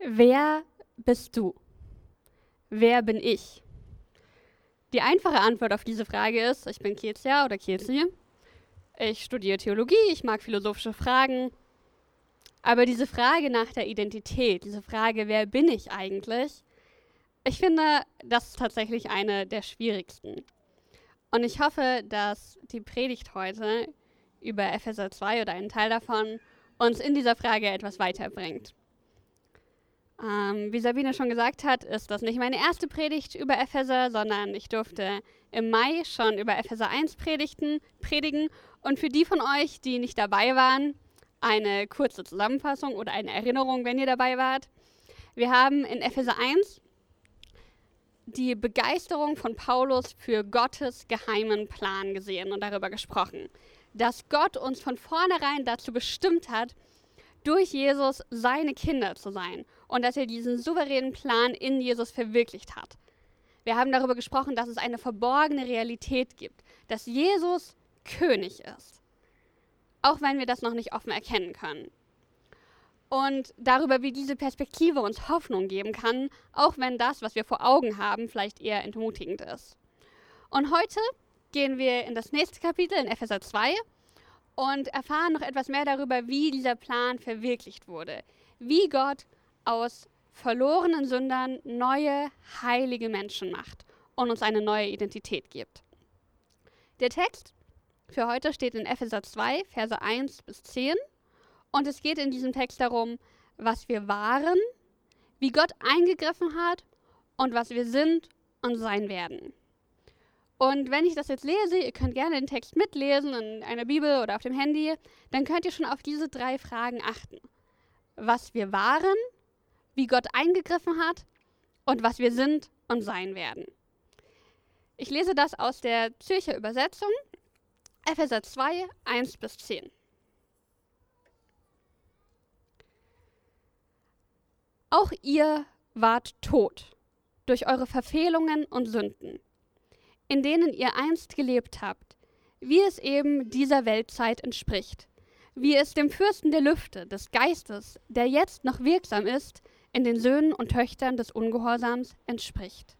Wer bist du? Wer bin ich? Die einfache Antwort auf diese Frage ist, ich bin Kezia oder Kezi. Ich studiere Theologie, ich mag philosophische Fragen. Aber diese Frage nach der Identität, diese Frage, wer bin ich eigentlich, ich finde, das ist tatsächlich eine der schwierigsten. Und ich hoffe, dass die Predigt heute über Epheser 2 oder einen Teil davon uns in dieser Frage etwas weiterbringt. Ähm, wie Sabine schon gesagt hat, ist das nicht meine erste Predigt über Epheser, sondern ich durfte im Mai schon über Epheser 1 predigten, predigen. Und für die von euch, die nicht dabei waren, eine kurze Zusammenfassung oder eine Erinnerung, wenn ihr dabei wart. Wir haben in Epheser 1 die Begeisterung von Paulus für Gottes geheimen Plan gesehen und darüber gesprochen, dass Gott uns von vornherein dazu bestimmt hat, durch Jesus seine Kinder zu sein und dass er diesen souveränen Plan in Jesus verwirklicht hat. Wir haben darüber gesprochen, dass es eine verborgene Realität gibt, dass Jesus König ist, auch wenn wir das noch nicht offen erkennen können. Und darüber, wie diese Perspektive uns Hoffnung geben kann, auch wenn das, was wir vor Augen haben, vielleicht eher entmutigend ist. Und heute gehen wir in das nächste Kapitel, in Epheser 2, und erfahren noch etwas mehr darüber, wie dieser Plan verwirklicht wurde. Wie Gott aus verlorenen Sündern neue, heilige Menschen macht und uns eine neue Identität gibt. Der Text für heute steht in Epheser 2, Verse 1 bis 10. Und es geht in diesem Text darum, was wir waren, wie Gott eingegriffen hat und was wir sind und sein werden. Und wenn ich das jetzt lese, ihr könnt gerne den Text mitlesen in einer Bibel oder auf dem Handy, dann könnt ihr schon auf diese drei Fragen achten. Was wir waren, wie Gott eingegriffen hat und was wir sind und sein werden. Ich lese das aus der Zürcher Übersetzung, Epheser 2, 1 bis 10. Auch ihr wart tot durch eure Verfehlungen und Sünden in denen ihr einst gelebt habt, wie es eben dieser Weltzeit entspricht, wie es dem Fürsten der Lüfte, des Geistes, der jetzt noch wirksam ist, in den Söhnen und Töchtern des Ungehorsams entspricht.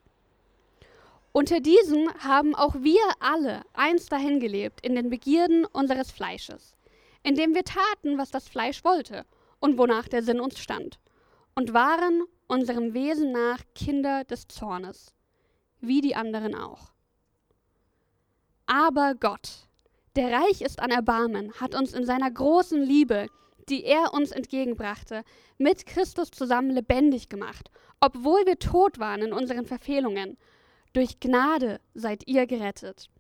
Unter diesen haben auch wir alle einst dahin gelebt in den Begierden unseres Fleisches, indem wir taten, was das Fleisch wollte und wonach der Sinn uns stand, und waren unserem Wesen nach Kinder des Zornes, wie die anderen auch. Aber Gott, der reich ist an Erbarmen, hat uns in seiner großen Liebe, die er uns entgegenbrachte, mit Christus zusammen lebendig gemacht, obwohl wir tot waren in unseren Verfehlungen. Durch Gnade seid ihr gerettet.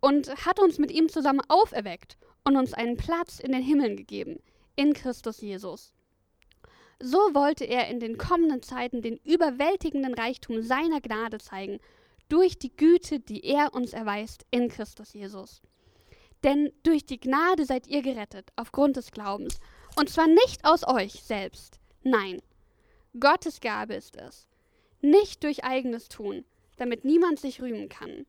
Und hat uns mit ihm zusammen auferweckt und uns einen Platz in den Himmeln gegeben, in Christus Jesus. So wollte er in den kommenden Zeiten den überwältigenden Reichtum seiner Gnade zeigen durch die Güte, die er uns erweist in Christus Jesus. Denn durch die Gnade seid ihr gerettet, aufgrund des Glaubens. Und zwar nicht aus euch selbst. Nein, Gottes Gabe ist es. Nicht durch eigenes Tun, damit niemand sich rühmen kann.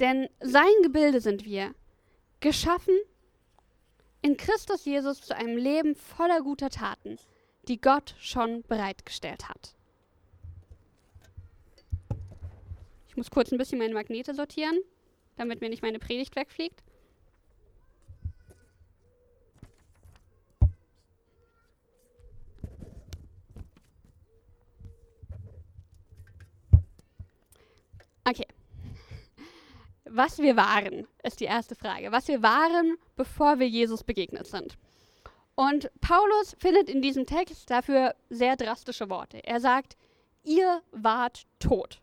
Denn sein Gebilde sind wir, geschaffen in Christus Jesus zu einem Leben voller guter Taten, die Gott schon bereitgestellt hat. Ich muss kurz ein bisschen meine Magnete sortieren, damit mir nicht meine Predigt wegfliegt. Okay. Was wir waren, ist die erste Frage. Was wir waren, bevor wir Jesus begegnet sind. Und Paulus findet in diesem Text dafür sehr drastische Worte. Er sagt, ihr wart tot.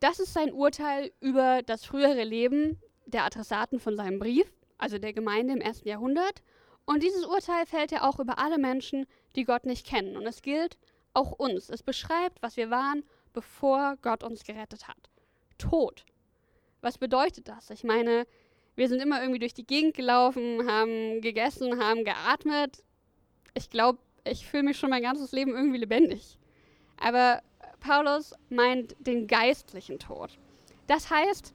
Das ist sein Urteil über das frühere Leben der Adressaten von seinem Brief, also der Gemeinde im ersten Jahrhundert. Und dieses Urteil fällt ja auch über alle Menschen, die Gott nicht kennen. Und es gilt auch uns. Es beschreibt, was wir waren, bevor Gott uns gerettet hat. Tod. Was bedeutet das? Ich meine, wir sind immer irgendwie durch die Gegend gelaufen, haben gegessen, haben geatmet. Ich glaube, ich fühle mich schon mein ganzes Leben irgendwie lebendig. Aber Paulus meint den geistlichen Tod. Das heißt,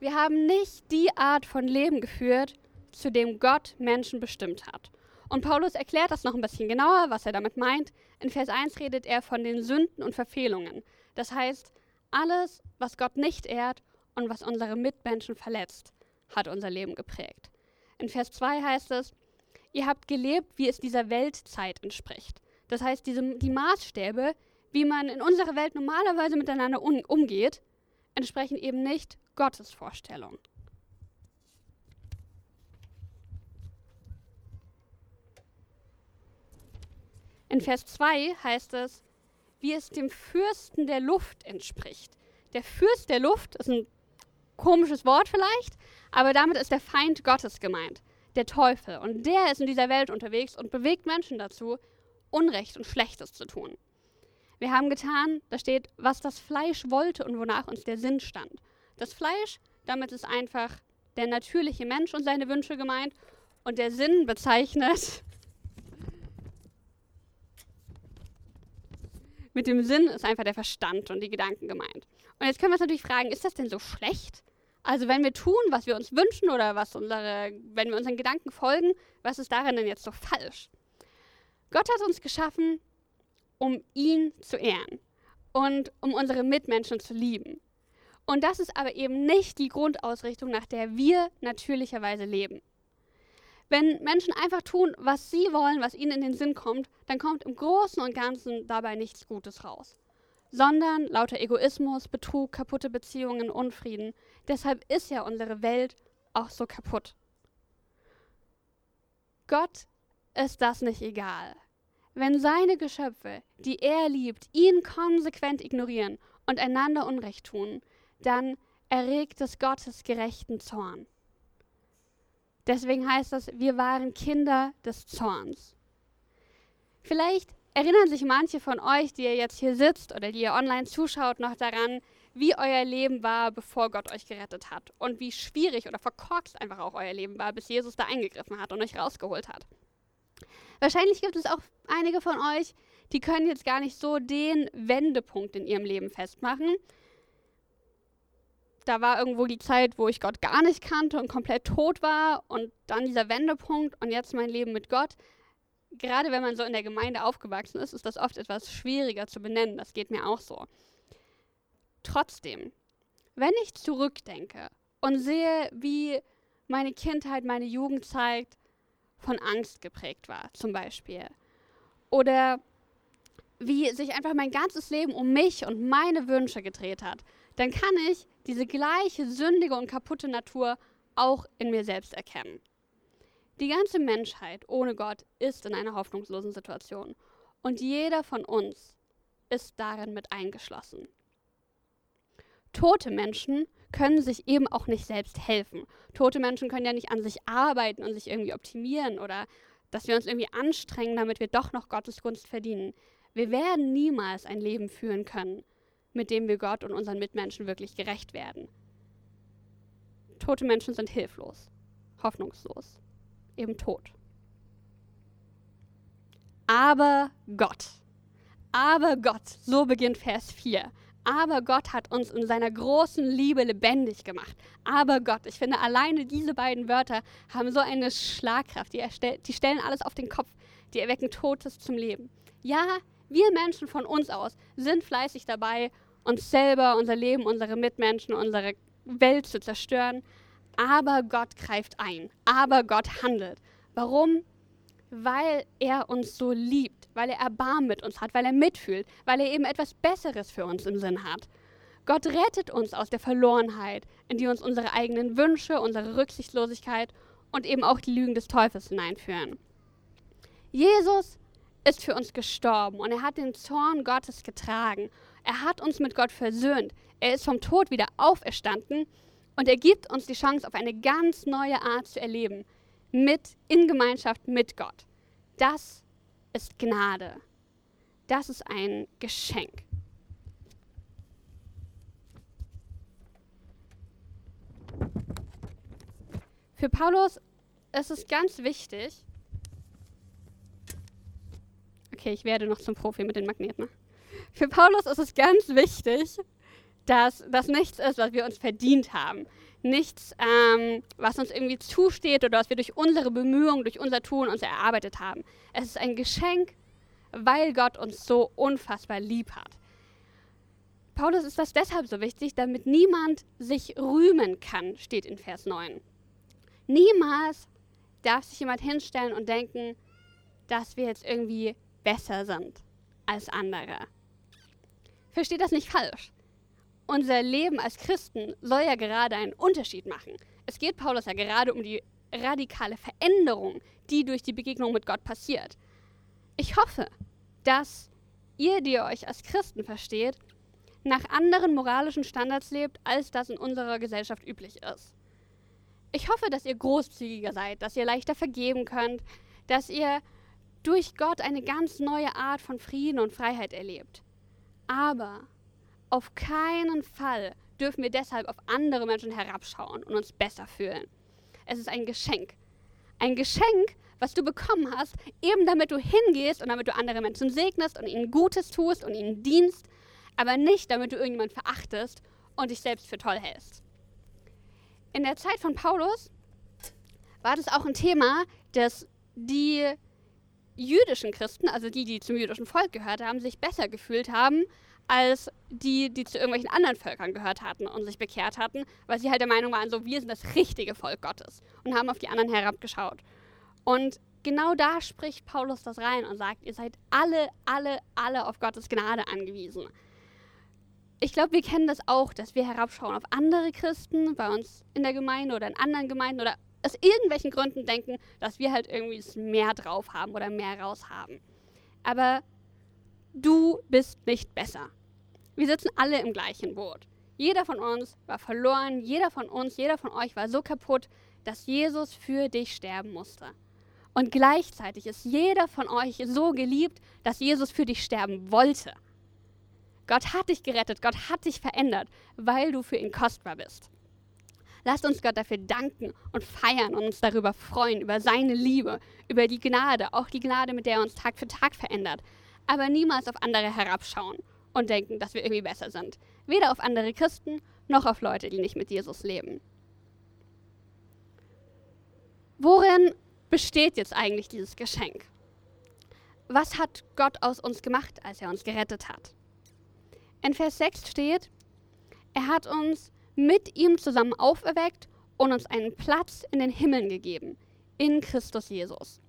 wir haben nicht die Art von Leben geführt, zu dem Gott Menschen bestimmt hat. Und Paulus erklärt das noch ein bisschen genauer, was er damit meint. In Vers 1 redet er von den Sünden und Verfehlungen. Das heißt, alles, was Gott nicht ehrt und was unsere Mitmenschen verletzt, hat unser Leben geprägt. In Vers 2 heißt es, ihr habt gelebt, wie es dieser Weltzeit entspricht. Das heißt, diese, die Maßstäbe, wie man in unserer Welt normalerweise miteinander um, umgeht, entsprechen eben nicht Gottes Vorstellung. In Vers 2 heißt es, wie es dem Fürsten der Luft entspricht. Der Fürst der Luft ist ein komisches Wort vielleicht, aber damit ist der Feind Gottes gemeint, der Teufel. Und der ist in dieser Welt unterwegs und bewegt Menschen dazu, Unrecht und Schlechtes zu tun. Wir haben getan, da steht, was das Fleisch wollte und wonach uns der Sinn stand. Das Fleisch, damit ist einfach der natürliche Mensch und seine Wünsche gemeint. Und der Sinn bezeichnet Mit dem Sinn ist einfach der Verstand und die Gedanken gemeint. Und jetzt können wir uns natürlich fragen, ist das denn so schlecht? Also wenn wir tun, was wir uns wünschen oder was unsere, wenn wir unseren Gedanken folgen, was ist darin denn jetzt so falsch? Gott hat uns geschaffen, um ihn zu ehren und um unsere Mitmenschen zu lieben. Und das ist aber eben nicht die Grundausrichtung, nach der wir natürlicherweise leben. Wenn Menschen einfach tun, was sie wollen, was ihnen in den Sinn kommt, dann kommt im Großen und Ganzen dabei nichts Gutes raus. Sondern lauter Egoismus, Betrug, kaputte Beziehungen, Unfrieden. Deshalb ist ja unsere Welt auch so kaputt. Gott ist das nicht egal. Wenn seine Geschöpfe, die er liebt, ihn konsequent ignorieren und einander Unrecht tun, dann erregt es Gottes gerechten Zorn. Deswegen heißt das, wir waren Kinder des Zorns. Vielleicht erinnern sich manche von euch, die ihr jetzt hier sitzt oder die ihr online zuschaut, noch daran, wie euer Leben war, bevor Gott euch gerettet hat und wie schwierig oder verkorkst einfach auch euer Leben war, bis Jesus da eingegriffen hat und euch rausgeholt hat. Wahrscheinlich gibt es auch einige von euch, die können jetzt gar nicht so den Wendepunkt in ihrem Leben festmachen, da war irgendwo die Zeit, wo ich Gott gar nicht kannte und komplett tot war und dann dieser Wendepunkt und jetzt mein Leben mit Gott. Gerade wenn man so in der Gemeinde aufgewachsen ist, ist das oft etwas schwieriger zu benennen. Das geht mir auch so. Trotzdem, wenn ich zurückdenke und sehe, wie meine Kindheit, meine Jugendzeit von Angst geprägt war, zum Beispiel, oder wie sich einfach mein ganzes Leben um mich und meine Wünsche gedreht hat, dann kann ich diese gleiche sündige und kaputte Natur auch in mir selbst erkennen. Die ganze Menschheit ohne Gott ist in einer hoffnungslosen Situation und jeder von uns ist darin mit eingeschlossen. Tote Menschen können sich eben auch nicht selbst helfen. Tote Menschen können ja nicht an sich arbeiten und sich irgendwie optimieren oder dass wir uns irgendwie anstrengen, damit wir doch noch Gottes Gunst verdienen. Wir werden niemals ein Leben führen können, mit dem wir Gott und unseren Mitmenschen wirklich gerecht werden. Tote Menschen sind hilflos, hoffnungslos, eben tot. Aber Gott, aber Gott, so beginnt Vers 4. Aber Gott hat uns in seiner großen Liebe lebendig gemacht. Aber Gott, ich finde, alleine diese beiden Wörter haben so eine Schlagkraft. Die, die stellen alles auf den Kopf. Die erwecken Totes zum Leben. Ja, wir Menschen von uns aus sind fleißig dabei, uns selber, unser Leben, unsere Mitmenschen, unsere Welt zu zerstören. Aber Gott greift ein. Aber Gott handelt. Warum? Weil er uns so liebt, weil er Erbarm mit uns hat, weil er mitfühlt, weil er eben etwas Besseres für uns im Sinn hat. Gott rettet uns aus der Verlorenheit, in die uns unsere eigenen Wünsche, unsere Rücksichtslosigkeit und eben auch die Lügen des Teufels hineinführen. Jesus ist für uns gestorben und er hat den Zorn Gottes getragen. Er hat uns mit Gott versöhnt. Er ist vom Tod wieder auferstanden und er gibt uns die Chance auf eine ganz neue Art zu erleben, mit in Gemeinschaft mit Gott. Das ist Gnade. Das ist ein Geschenk. Für Paulus ist es ganz wichtig, Okay, ich werde noch zum Profi mit den Magneten. Für Paulus ist es ganz wichtig, dass das nichts ist, was wir uns verdient haben. Nichts, ähm, was uns irgendwie zusteht oder was wir durch unsere Bemühungen, durch unser Tun uns erarbeitet haben. Es ist ein Geschenk, weil Gott uns so unfassbar lieb hat. Paulus ist das deshalb so wichtig, damit niemand sich rühmen kann, steht in Vers 9. Niemals darf sich jemand hinstellen und denken, dass wir jetzt irgendwie besser sind als andere. Versteht das nicht falsch. Unser Leben als Christen soll ja gerade einen Unterschied machen. Es geht Paulus ja gerade um die radikale Veränderung, die durch die Begegnung mit Gott passiert. Ich hoffe, dass ihr, die ihr euch als Christen versteht, nach anderen moralischen Standards lebt, als das in unserer Gesellschaft üblich ist. Ich hoffe, dass ihr großzügiger seid, dass ihr leichter vergeben könnt, dass ihr durch Gott eine ganz neue Art von Frieden und Freiheit erlebt. Aber auf keinen Fall dürfen wir deshalb auf andere Menschen herabschauen und uns besser fühlen. Es ist ein Geschenk. Ein Geschenk, was du bekommen hast, eben damit du hingehst und damit du andere Menschen segnest und ihnen Gutes tust und ihnen dienst, aber nicht damit du irgendjemand verachtest und dich selbst für toll hältst. In der Zeit von Paulus war das auch ein Thema, dass die jüdischen Christen, also die, die zum jüdischen Volk gehört haben, sich besser gefühlt haben als die, die zu irgendwelchen anderen Völkern gehört hatten und sich bekehrt hatten, weil sie halt der Meinung waren, so wir sind das richtige Volk Gottes und haben auf die anderen herabgeschaut. Und genau da spricht Paulus das rein und sagt, ihr seid alle, alle, alle auf Gottes Gnade angewiesen. Ich glaube, wir kennen das auch, dass wir herabschauen auf andere Christen bei uns in der Gemeinde oder in anderen Gemeinden oder aus irgendwelchen Gründen denken, dass wir halt irgendwie mehr drauf haben oder mehr raus haben. Aber du bist nicht besser. Wir sitzen alle im gleichen Boot. Jeder von uns war verloren, jeder von uns, jeder von euch war so kaputt, dass Jesus für dich sterben musste. Und gleichzeitig ist jeder von euch so geliebt, dass Jesus für dich sterben wollte. Gott hat dich gerettet, Gott hat dich verändert, weil du für ihn kostbar bist. Lasst uns Gott dafür danken und feiern und uns darüber freuen, über seine Liebe, über die Gnade, auch die Gnade, mit der er uns Tag für Tag verändert. Aber niemals auf andere herabschauen und denken, dass wir irgendwie besser sind. Weder auf andere Christen noch auf Leute, die nicht mit Jesus leben. Worin besteht jetzt eigentlich dieses Geschenk? Was hat Gott aus uns gemacht, als er uns gerettet hat? In Vers 6 steht, er hat uns mit ihm zusammen auferweckt und uns einen Platz in den Himmeln gegeben, in Christus Jesus.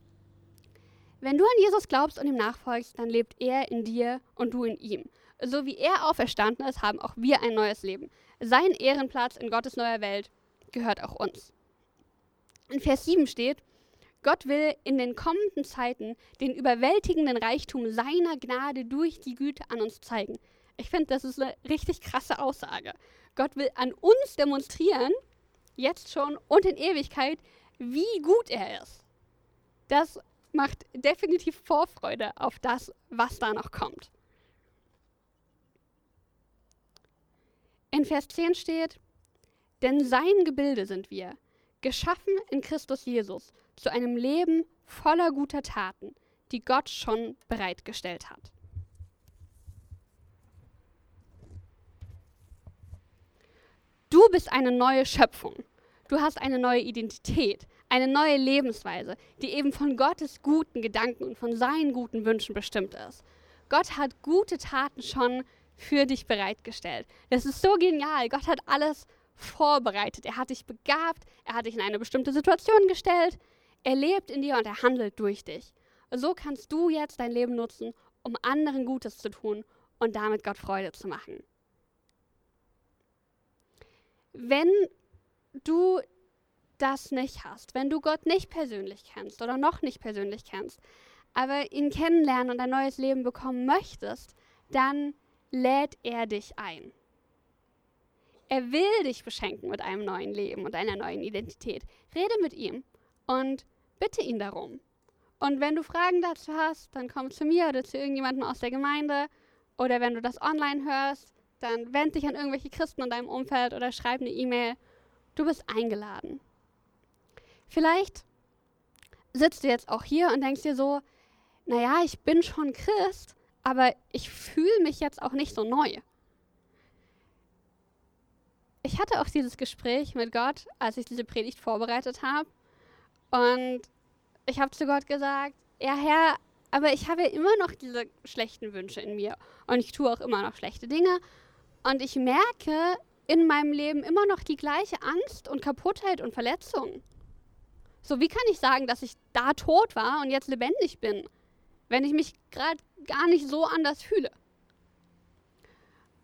Wenn du an Jesus glaubst und ihm nachfolgst, dann lebt er in dir und du in ihm. So wie er auferstanden ist, haben auch wir ein neues Leben. Sein Ehrenplatz in Gottes neuer Welt gehört auch uns. In Vers 7 steht, Gott will in den kommenden Zeiten den überwältigenden Reichtum seiner Gnade durch die Güte an uns zeigen. Ich finde, das ist eine richtig krasse Aussage. Gott will an uns demonstrieren, jetzt schon und in Ewigkeit, wie gut er ist. Das macht definitiv Vorfreude auf das, was da noch kommt. In Vers 10 steht, denn sein Gebilde sind wir, geschaffen in Christus Jesus zu einem Leben voller guter Taten, die Gott schon bereitgestellt hat. Du bist eine neue Schöpfung. Du hast eine neue Identität, eine neue Lebensweise, die eben von Gottes guten Gedanken und von seinen guten Wünschen bestimmt ist. Gott hat gute Taten schon für dich bereitgestellt. Das ist so genial. Gott hat alles vorbereitet. Er hat dich begabt, er hat dich in eine bestimmte Situation gestellt, er lebt in dir und er handelt durch dich. So kannst du jetzt dein Leben nutzen, um anderen Gutes zu tun und damit Gott Freude zu machen. Wenn du das nicht hast, wenn du Gott nicht persönlich kennst oder noch nicht persönlich kennst, aber ihn kennenlernen und ein neues Leben bekommen möchtest, dann lädt er dich ein. Er will dich beschenken mit einem neuen Leben und einer neuen Identität. Rede mit ihm und bitte ihn darum. Und wenn du Fragen dazu hast, dann komm zu mir oder zu irgendjemandem aus der Gemeinde. Oder wenn du das online hörst, dann wend dich an irgendwelche Christen in deinem Umfeld oder schreib eine E-Mail. Du bist eingeladen. Vielleicht sitzt du jetzt auch hier und denkst dir so, naja, ich bin schon Christ, aber ich fühle mich jetzt auch nicht so neu. ich hatte auch dieses Gespräch mit Gott, als ich diese Predigt vorbereitet habe. Und ich habe zu Gott gesagt, ja Herr, aber ich habe immer noch diese schlechten Wünsche in mir. Und ich tue auch immer noch schlechte Dinge. Und ich merke in meinem Leben immer noch die gleiche Angst und Kaputtheit und Verletzung. So, wie kann ich sagen, dass ich da tot war und jetzt lebendig bin, wenn ich mich gerade gar nicht so anders fühle?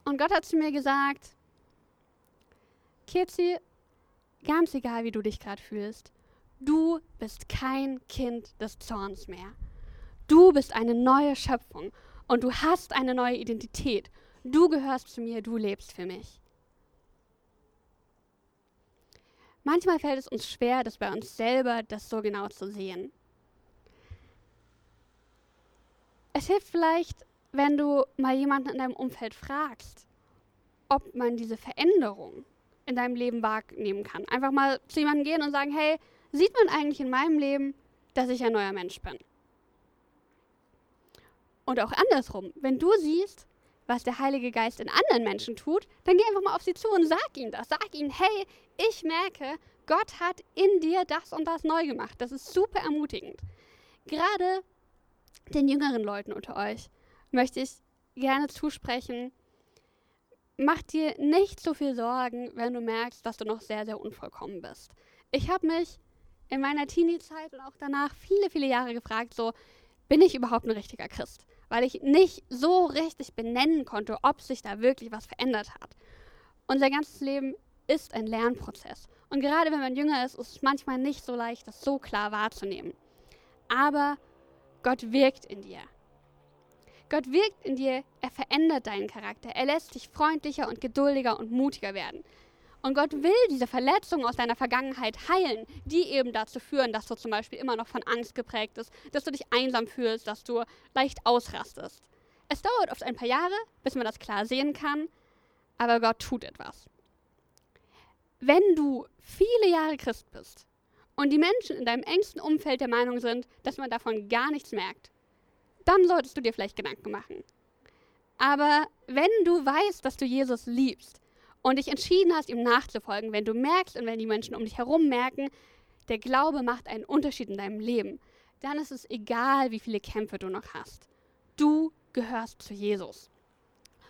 Und Gott hat zu mir gesagt, Kirzi, ganz egal, wie du dich gerade fühlst, du bist kein Kind des Zorns mehr. Du bist eine neue Schöpfung und du hast eine neue Identität. Du gehörst zu mir, du lebst für mich. Manchmal fällt es uns schwer, das bei uns selber das so genau zu sehen. Es hilft vielleicht, wenn du mal jemanden in deinem Umfeld fragst, ob man diese Veränderung in deinem Leben wahrnehmen kann. Einfach mal zu jemandem gehen und sagen, hey, sieht man eigentlich in meinem Leben, dass ich ein neuer Mensch bin? Und auch andersrum, wenn du siehst, was der Heilige Geist in anderen Menschen tut, dann geh einfach mal auf sie zu und sag ihnen das. Sag ihnen, hey, ich merke, Gott hat in dir das und das neu gemacht. Das ist super ermutigend. Gerade den jüngeren Leuten unter euch möchte ich gerne zusprechen, mach dir nicht so viel Sorgen, wenn du merkst, dass du noch sehr, sehr unvollkommen bist. Ich habe mich in meiner Teenie-Zeit und auch danach viele, viele Jahre gefragt, so, bin ich überhaupt ein richtiger Christ? Weil ich nicht so richtig benennen konnte, ob sich da wirklich was verändert hat. Unser ganzes Leben ist ein Lernprozess. Und gerade wenn man jünger ist, ist es manchmal nicht so leicht, das so klar wahrzunehmen. Aber Gott wirkt in dir. Gott wirkt in dir, er verändert deinen Charakter, er lässt dich freundlicher und geduldiger und mutiger werden. Und Gott will diese Verletzungen aus deiner Vergangenheit heilen, die eben dazu führen, dass du zum Beispiel immer noch von Angst geprägt bist, dass du dich einsam fühlst, dass du leicht ausrastest. Es dauert oft ein paar Jahre, bis man das klar sehen kann, aber Gott tut etwas. Wenn du viele Jahre Christ bist und die Menschen in deinem engsten Umfeld der Meinung sind, dass man davon gar nichts merkt, dann solltest du dir vielleicht Gedanken machen. Aber wenn du weißt, dass du Jesus liebst und dich entschieden hast, ihm nachzufolgen, wenn du merkst und wenn die Menschen um dich herum merken, der Glaube macht einen Unterschied in deinem Leben, dann ist es egal, wie viele Kämpfe du noch hast. Du gehörst zu Jesus.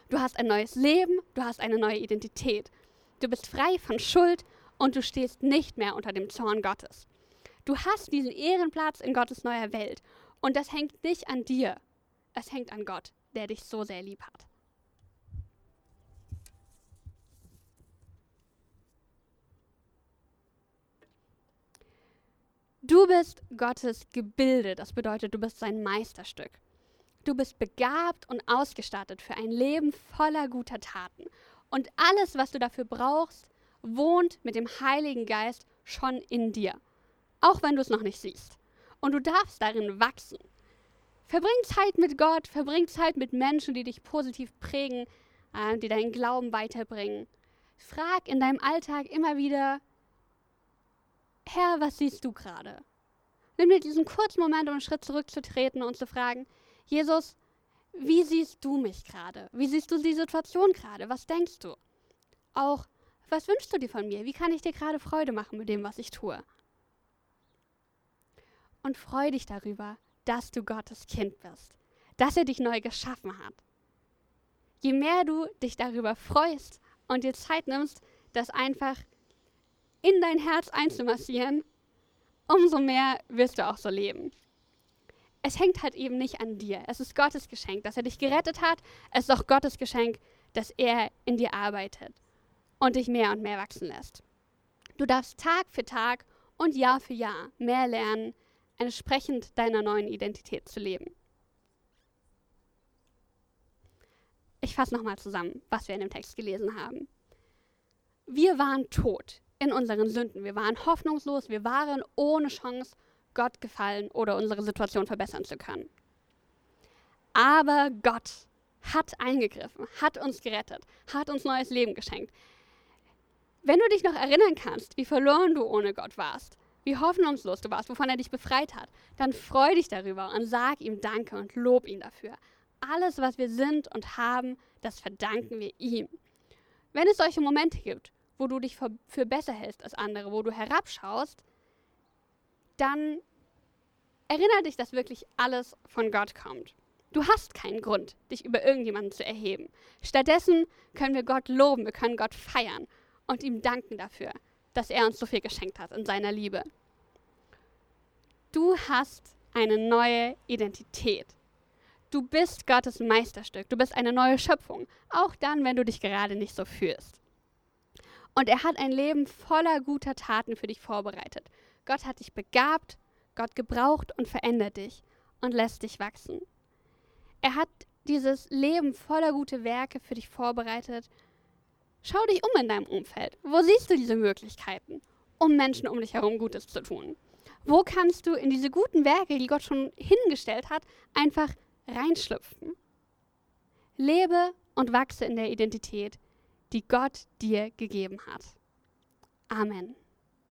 Du hast ein neues Leben, du hast eine neue Identität. Du bist frei von Schuld und du stehst nicht mehr unter dem Zorn Gottes. Du hast diesen Ehrenplatz in Gottes neuer Welt und das hängt nicht an dir, es hängt an Gott, der dich so sehr lieb hat. Du bist Gottes Gebilde, das bedeutet, du bist sein Meisterstück. Du bist begabt und ausgestattet für ein Leben voller guter Taten. Und alles, was du dafür brauchst, wohnt mit dem Heiligen Geist schon in dir, auch wenn du es noch nicht siehst und du darfst darin wachsen. Verbring Zeit mit Gott, verbring Zeit mit Menschen, die dich positiv prägen, äh, die deinen Glauben weiterbringen. Frag in deinem Alltag immer wieder, Herr, was siehst du gerade? Nimm dir diesen kurzen Moment, um einen Schritt zurückzutreten und zu fragen, Jesus, wie siehst du mich gerade? Wie siehst du die Situation gerade? Was denkst du? Auch, was wünschst du dir von mir? Wie kann ich dir gerade Freude machen mit dem, was ich tue? und freu dich darüber, dass du Gottes Kind bist, dass er dich neu geschaffen hat. Je mehr du dich darüber freust und dir Zeit nimmst, das einfach in dein Herz einzumassieren, umso mehr wirst du auch so leben. Es hängt halt eben nicht an dir. Es ist Gottes Geschenk, dass er dich gerettet hat. Es ist auch Gottes Geschenk, dass er in dir arbeitet und dich mehr und mehr wachsen lässt. Du darfst Tag für Tag und Jahr für Jahr mehr lernen, entsprechend deiner neuen Identität zu leben. Ich fasse nochmal zusammen, was wir in dem Text gelesen haben. Wir waren tot in unseren Sünden. Wir waren hoffnungslos. Wir waren ohne Chance, Gott gefallen oder unsere Situation verbessern zu können. Aber Gott hat eingegriffen, hat uns gerettet, hat uns neues Leben geschenkt. Wenn du dich noch erinnern kannst, wie verloren du ohne Gott warst, wie hoffnungslos du warst, wovon er dich befreit hat, dann freu dich darüber und sag ihm Danke und lob ihn dafür. Alles, was wir sind und haben, das verdanken wir ihm. Wenn es solche Momente gibt, wo du dich für, besser hältst als andere, wo du herabschaust, dann erinnere dich, dass wirklich alles von Gott kommt. Du hast keinen Grund, dich über irgendjemanden zu erheben. Stattdessen können wir Gott loben, wir können Gott feiern und ihm danken dafür, dass er uns so viel geschenkt hat in seiner Liebe. Du hast eine neue Identität. Du bist Gottes Meisterstück. Du bist eine neue Schöpfung. Auch dann, wenn du dich gerade nicht so fühlst. Und er hat ein Leben voller guter Taten für dich vorbereitet. Gott hat dich begabt, Gott gebraucht und verändert dich und lässt dich wachsen. Er hat dieses Leben voller gute Werke für dich vorbereitet. Schau dich um in deinem Umfeld. Wo siehst du diese Möglichkeiten, um Menschen um dich herum Gutes zu tun? Wo kannst du in diese guten Werke, die Gott schon hingestellt hat, einfach reinschlüpfen? Lebe und wachse in der Identität, die Gott dir gegeben hat. Amen.